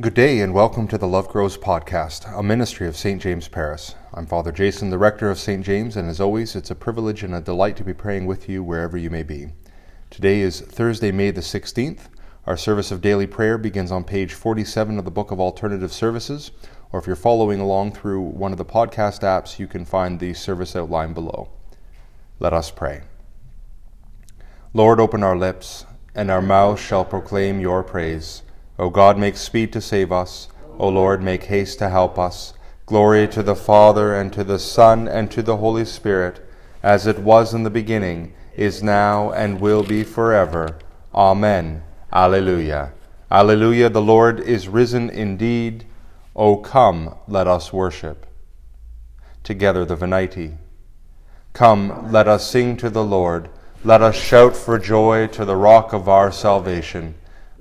Good day and welcome to the Love Grows podcast, a ministry of St. James Paris. I'm Father Jason, the rector of St. James, and as always, it's a privilege and a delight to be praying with you wherever you may be. Today is Thursday, May the 16th. Our service of daily prayer begins on page 47 of the Book of Alternative Services, or if you're following along through one of the podcast apps, you can find the service outline below. Let us pray. Lord, open our lips, and our mouths shall proclaim your praise. O God, make speed to save us. O Lord, make haste to help us. Glory to the Father, and to the Son, and to the Holy Spirit, as it was in the beginning, is now, and will be forever. Amen. Alleluia. Alleluia. The Lord is risen indeed. O come, let us worship. Together the Venite. Come, let us sing to the Lord. Let us shout for joy to the rock of our salvation.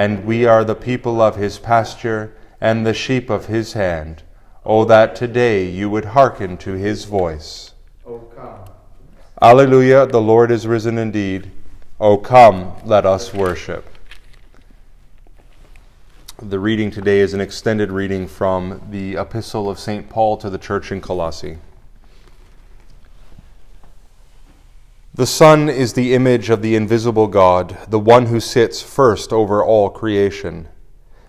and we are the people of his pasture and the sheep of his hand. O that today you would hearken to his voice. O come. Alleluia, the Lord is risen indeed. O come, let us worship. The reading today is an extended reading from the Epistle of St. Paul to the church in Colossae. The Son is the image of the invisible God, the one who sits first over all creation.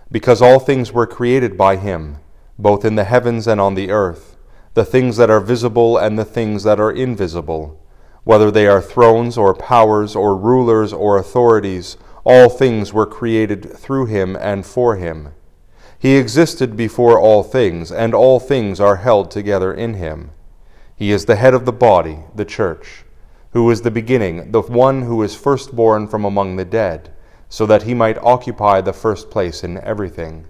Because all things were created by him, both in the heavens and on the earth, the things that are visible and the things that are invisible, whether they are thrones or powers or rulers or authorities, all things were created through him and for him. He existed before all things, and all things are held together in him. He is the head of the body, the church who is the beginning, the one who is firstborn from among the dead, so that he might occupy the first place in everything.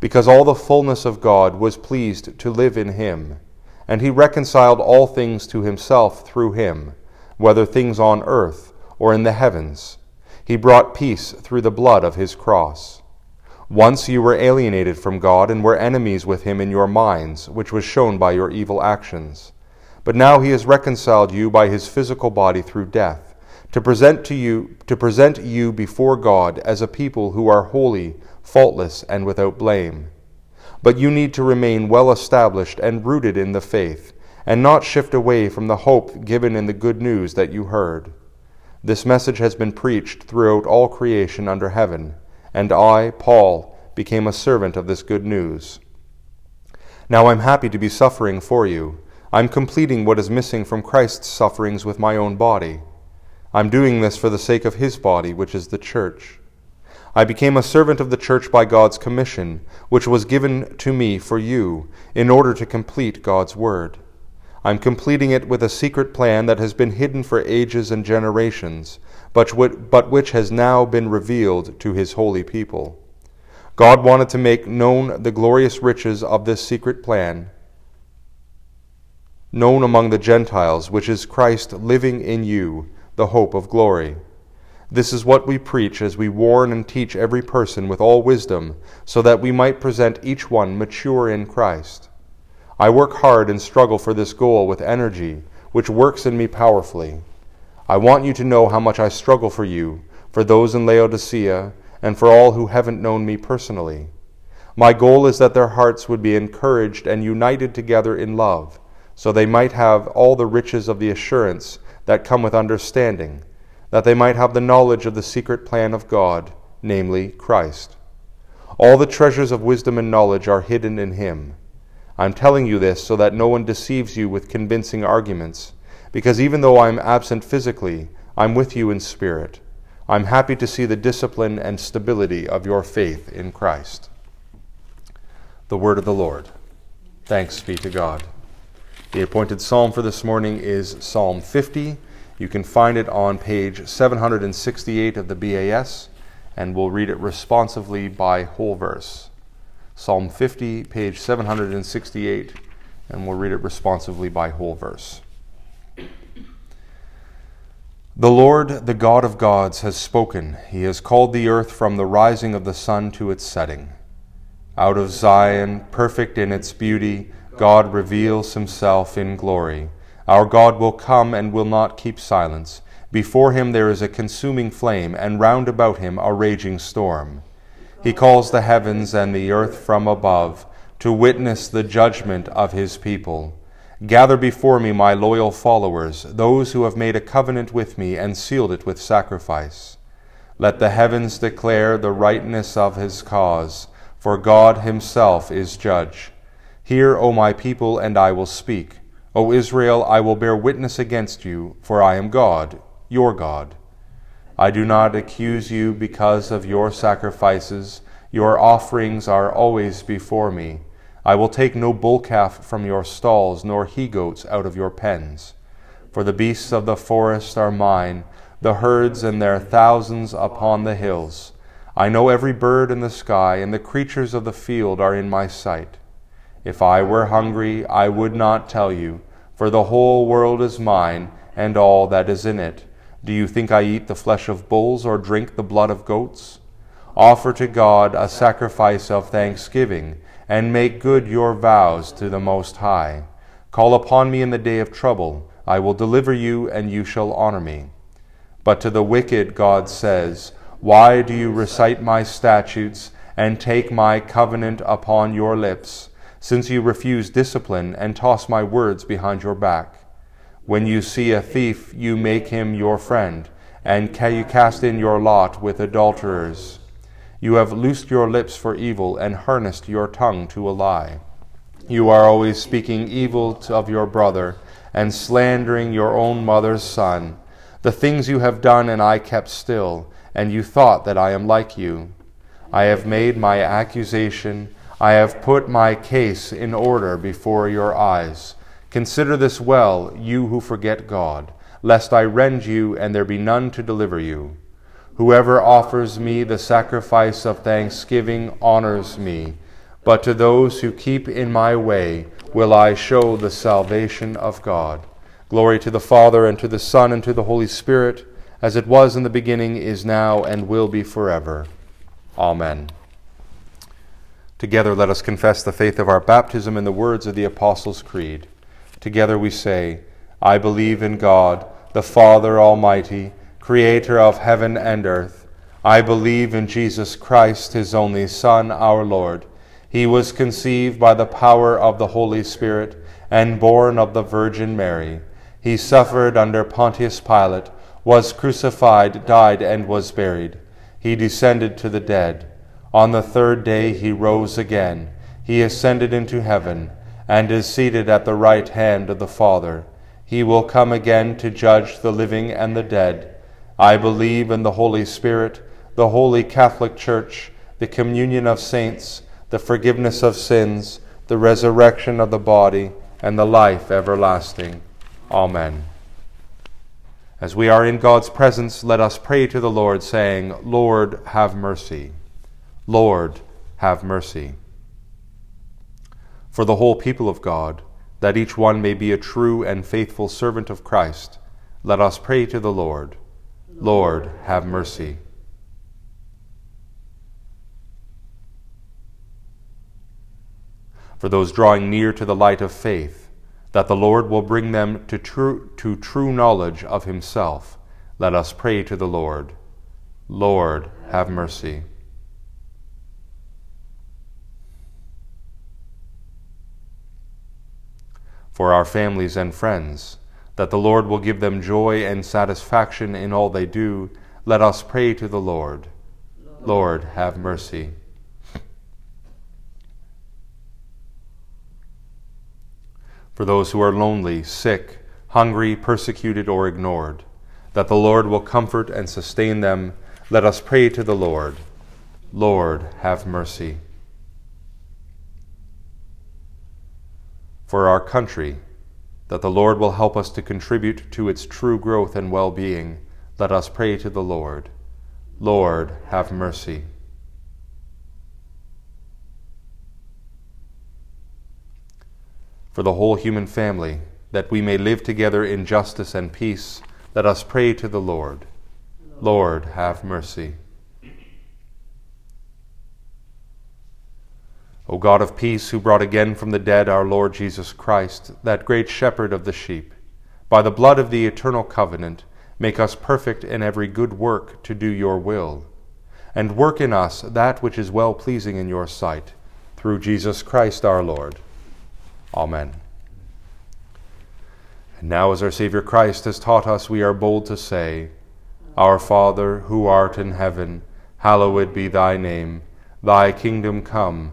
Because all the fullness of God was pleased to live in him, and he reconciled all things to himself through him, whether things on earth or in the heavens. He brought peace through the blood of his cross. Once you were alienated from God and were enemies with him in your minds, which was shown by your evil actions. But now he has reconciled you by his physical body through death, to present to you to present you before God as a people who are holy, faultless, and without blame. But you need to remain well established and rooted in the faith, and not shift away from the hope given in the good news that you heard. This message has been preached throughout all creation under heaven, and I, Paul, became a servant of this good news. Now I'm happy to be suffering for you I'm completing what is missing from Christ's sufferings with my own body. I'm doing this for the sake of his body, which is the church. I became a servant of the church by God's commission, which was given to me for you, in order to complete God's word. I'm completing it with a secret plan that has been hidden for ages and generations, but, but which has now been revealed to his holy people. God wanted to make known the glorious riches of this secret plan known among the Gentiles, which is Christ living in you, the hope of glory. This is what we preach as we warn and teach every person with all wisdom, so that we might present each one mature in Christ. I work hard and struggle for this goal with energy, which works in me powerfully. I want you to know how much I struggle for you, for those in Laodicea, and for all who haven't known me personally. My goal is that their hearts would be encouraged and united together in love so they might have all the riches of the assurance that come with understanding, that they might have the knowledge of the secret plan of God, namely, Christ. All the treasures of wisdom and knowledge are hidden in Him. I'm telling you this so that no one deceives you with convincing arguments, because even though I am absent physically, I'm with you in spirit. I'm happy to see the discipline and stability of your faith in Christ. The Word of the Lord. Thanks be to God. The appointed psalm for this morning is Psalm 50. You can find it on page 768 of the BAS, and we'll read it responsively by whole verse. Psalm 50, page 768, and we'll read it responsively by whole verse. The Lord, the God of gods, has spoken. He has called the earth from the rising of the sun to its setting. Out of Zion, perfect in its beauty, God reveals himself in glory. Our God will come and will not keep silence. Before him there is a consuming flame, and round about him a raging storm. He calls the heavens and the earth from above to witness the judgment of his people. Gather before me my loyal followers, those who have made a covenant with me and sealed it with sacrifice. Let the heavens declare the rightness of his cause, for God himself is judge. Hear, O my people, and I will speak. O Israel, I will bear witness against you, for I am God, your God. I do not accuse you because of your sacrifices. Your offerings are always before me. I will take no bull calf from your stalls, nor he goats out of your pens. For the beasts of the forest are mine, the herds and their thousands upon the hills. I know every bird in the sky, and the creatures of the field are in my sight. If I were hungry, I would not tell you, for the whole world is mine, and all that is in it. Do you think I eat the flesh of bulls or drink the blood of goats? Offer to God a sacrifice of thanksgiving, and make good your vows to the Most High. Call upon me in the day of trouble. I will deliver you, and you shall honor me. But to the wicked, God says, Why do you recite my statutes and take my covenant upon your lips, since you refuse discipline and toss my words behind your back? When you see a thief, you make him your friend, and can you cast in your lot with adulterers. You have loosed your lips for evil and harnessed your tongue to a lie. You are always speaking evil of your brother and slandering your own mother's son. The things you have done and I kept still, and you thought that I am like you. I have made my accusation, I have put my case in order before your eyes. Consider this well, you who forget God, lest I rend you and there be none to deliver you. Whoever offers me the sacrifice of thanksgiving honors me, but to those who keep in my way will I show the salvation of God. Glory to the Father, and to the Son, and to the Holy Spirit, as it was in the beginning, is now, and will be forever. Amen. Together let us confess the faith of our baptism in the words of the Apostles' Creed. Together we say, I believe in God, the Father Almighty, creator of heaven and earth. I believe in Jesus Christ, his only Son, our Lord. He was conceived by the power of the Holy Spirit and born of the Virgin Mary. He suffered under Pontius Pilate, was crucified, died, and was buried. He descended to the dead. On the third day he rose again. He ascended into heaven and is seated at the right hand of the Father. He will come again to judge the living and the dead. I believe in the Holy Spirit, the holy Catholic Church, the communion of saints, the forgiveness of sins, the resurrection of the body, and the life everlasting. Amen. As we are in God's presence, let us pray to the Lord, saying, Lord, have mercy. Lord, have mercy for the whole people of God, that each one may be a true and faithful servant of Christ, let us pray to the Lord. Lord, have mercy. For those drawing near to the light of faith, that the Lord will bring them to true, to true knowledge of Himself, let us pray to the Lord. Lord, have mercy. For our families and friends, that the Lord will give them joy and satisfaction in all they do, let us pray to the Lord. Lord, have mercy. For those who are lonely, sick, hungry, persecuted, or ignored, that the Lord will comfort and sustain them, let us pray to the Lord. Lord, have mercy. for our country, that the Lord will help us to contribute to its true growth and well being, let us pray to the Lord. Lord, have mercy. For the whole human family, that we may live together in justice and peace, let us pray to the Lord. Lord, have mercy. O God of peace, who brought again from the dead our Lord Jesus Christ, that great shepherd of the sheep, by the blood of the eternal covenant, make us perfect in every good work to do your will, and work in us that which is well pleasing in your sight, through Jesus Christ our Lord. Amen. And now, as our Saviour Christ has taught us, we are bold to say, Our Father, who art in heaven, hallowed be thy name. Thy kingdom come,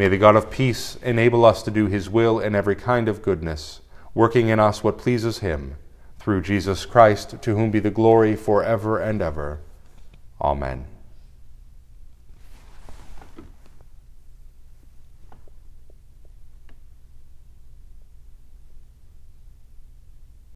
May the God of peace enable us to do his will in every kind of goodness, working in us what pleases him, through Jesus Christ, to whom be the glory for ever and ever. Amen.